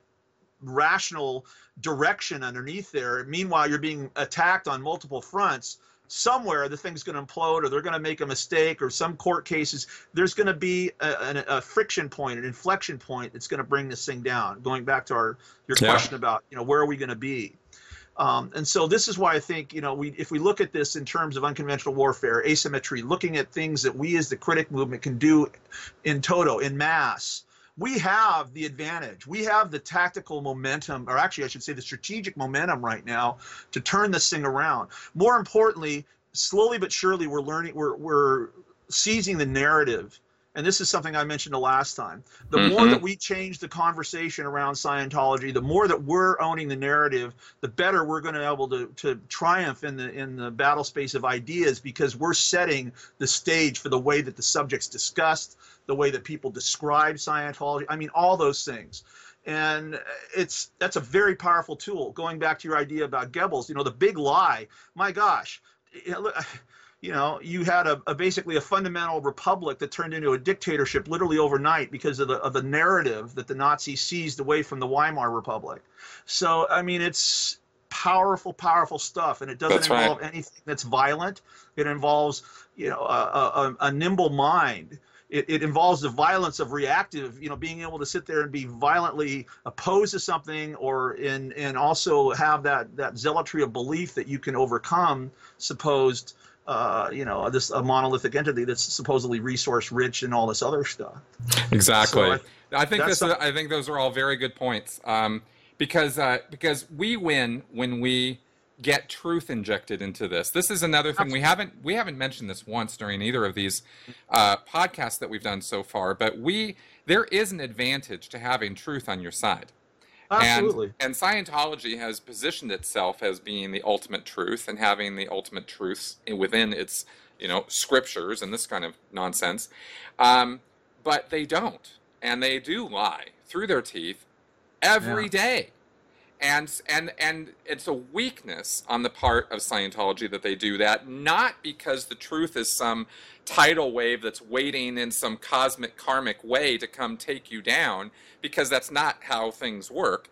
rational direction underneath there, meanwhile you're being attacked on multiple fronts, somewhere the thing's going to implode or they're going to make a mistake or some court cases there's going to be a, a, a, friction point an inflection point that's going to bring this thing down going back to our your yeah. question about you know where are we going to be um, and so this is why I think, you know, we if we look at this in terms of unconventional warfare, asymmetry, looking at things that we as the critic movement can do in toto, in mass, we have the advantage. We have the tactical momentum, or actually, I should say, the strategic momentum right now to turn this thing around. More importantly, slowly but surely, we're learning, we're, we're seizing the narrative and this is something I mentioned the last time. The mm-hmm. more that we change the conversation around Scientology, the more that we're owning the narrative, the better we're going to be able to, to triumph in the in the battle space of ideas because we're setting the stage for the way that the subject's discussed, the way that people describe Scientology. I mean, all those things and it's that's a very powerful tool. Going back to your idea about Goebbels, you know, the big lie. My gosh, you know, you had a, a, basically a fundamental republic that turned into a dictatorship literally overnight because of the of the narrative that the Nazis seized away from the Weimar Republic. So I mean, it's powerful, powerful stuff, and it doesn't that's involve right. anything that's violent. It involves you know a, a, a nimble mind. It, it, involves the violence of reactive, you know, being able to sit there and be violently opposed to something, or in and also have that that zealotry of belief that you can overcome supposed uh, you know, this a monolithic entity that's supposedly resource rich and all this other stuff. Exactly. So I, I, think this. Is, I think those are all very good points. Um, because uh, because we win when we get truth injected into this. This is another thing we haven't we haven't mentioned this once during either of these uh, podcasts that we've done so far. But we there is an advantage to having truth on your side. Absolutely. And, and Scientology has positioned itself as being the ultimate truth and having the ultimate truths within its, you know, scriptures and this kind of nonsense. Um, but they don't. And they do lie through their teeth every yeah. day and and and it's a weakness on the part of Scientology that they do that not because the truth is some tidal wave that's waiting in some cosmic karmic way to come take you down because that's not how things work.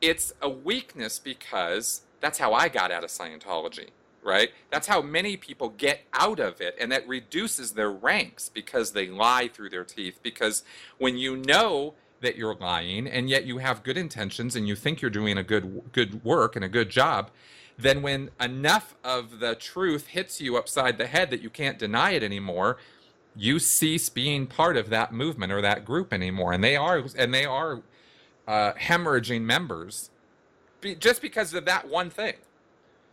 It's a weakness because that's how I got out of Scientology right? That's how many people get out of it and that reduces their ranks because they lie through their teeth. Because when you know that you're lying and yet you have good intentions and you think you're doing a good good work and a good job then when enough of the truth hits you upside the head that you can't deny it anymore you cease being part of that movement or that group anymore. And they are and they are uh, hemorrhaging members be, just because of that one thing.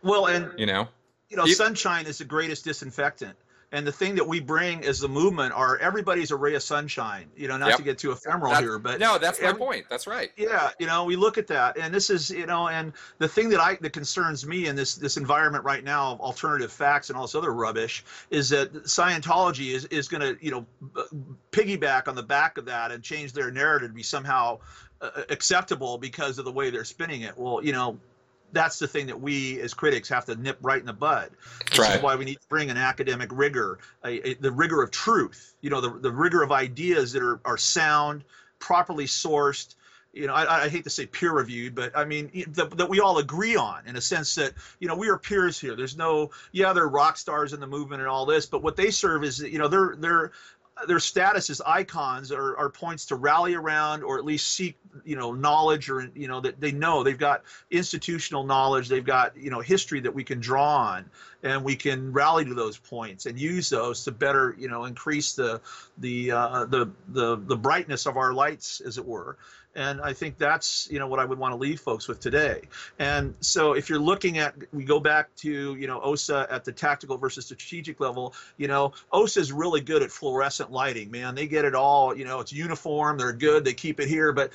Well and you know? you know sunshine is the greatest disinfectant and the thing that we bring as the movement are everybody's a ray of sunshine you know not yep. to get too ephemeral that's, here but no that's every, my point that's right yeah you know we look at that and this is you know and the thing that i that concerns me in this this environment right now of alternative facts and all this other rubbish is that scientology is is going to you know piggyback on the back of that and change their narrative to be somehow uh, acceptable because of the way they're spinning it well you know that's the thing that we as critics have to nip right in the bud. This right. is why we need to bring an academic rigor, a, a, the rigor of truth, you know, the, the rigor of ideas that are, are sound, properly sourced, you know, I, I, hate to say peer reviewed, but I mean the, that we all agree on in a sense that you know we are peers here. There's no, yeah, they're rock stars in the movement and all this, but what they serve is you know they're they're their status as icons are, points to rally around or at least seek you know knowledge or you know that they know. They've got institutional knowledge. They've got you know history that we can draw on and we can rally to those points and use those to better you know increase the the uh, the, the the brightness of our lights as it were And I think that's you know what I would want to leave folks with today. And so if you're looking at, we go back to you know OSA at the tactical versus strategic level. You know OSA is really good at fluorescent lighting. Man, they get it all. You know it's uniform. They're good. They keep it here, but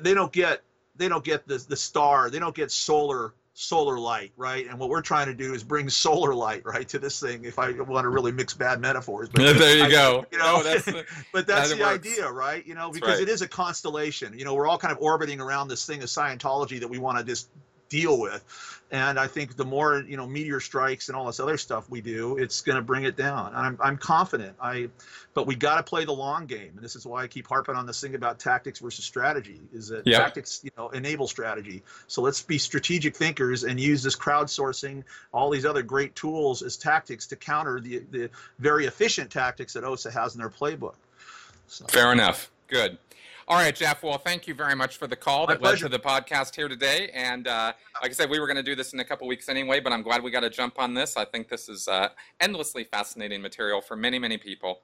they don't get they don't get the the star. They don't get solar solar light, right? And what we're trying to do is bring solar light, right, to this thing. If I want to really mix bad metaphors, but there you I, go. You know, that's the, but that's that the works. idea, right? You know, because right. it is a constellation. You know, we're all kind of orbiting around this thing of Scientology that we want to just deal with. And I think the more you know meteor strikes and all this other stuff we do, it's going to bring it down. And I'm I'm confident. I, but we got to play the long game, and this is why I keep harping on this thing about tactics versus strategy. Is that yeah. tactics you know enable strategy? So let's be strategic thinkers and use this crowdsourcing, all these other great tools as tactics to counter the the very efficient tactics that OSA has in their playbook. So. Fair enough. Good. All right, Jeff. Well, thank you very much for the call My that pleasure. led to the podcast here today. And uh, like I said, we were going to do this in a couple weeks anyway, but I'm glad we got to jump on this. I think this is uh, endlessly fascinating material for many, many people.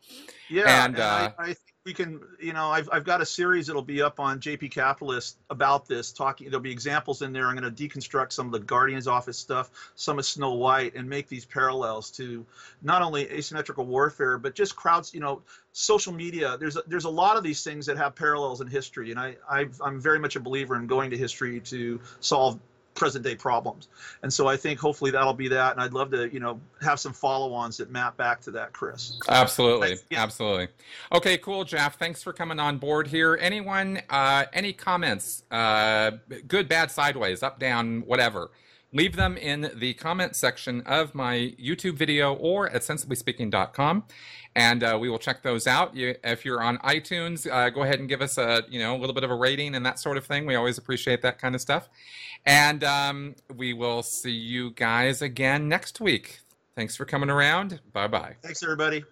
Yeah, and, and uh, I, I, think we can. You know, I've I've got a series that'll be up on JP Capitalist about this. Talking, there'll be examples in there. I'm going to deconstruct some of the Guardian's Office stuff, some of Snow White, and make these parallels to not only asymmetrical warfare, but just crowds. You know, social media. There's a, there's a lot of these things that have parallels in history, and I i I'm very much a believer in going to history to solve present day problems. And so I think hopefully that'll be that. And I'd love to, you know, have some follow ons that map back to that, Chris. Absolutely. Yeah. Absolutely. Okay, cool, Jeff. Thanks for coming on board here. Anyone, uh, any comments, uh, good, bad, sideways, up, down, whatever? Leave them in the comment section of my YouTube video or at sensiblyspeaking.com and uh, we will check those out. You, if you're on iTunes, uh, go ahead and give us a you know a little bit of a rating and that sort of thing. We always appreciate that kind of stuff. And um, we will see you guys again next week. Thanks for coming around. Bye bye. Thanks, everybody.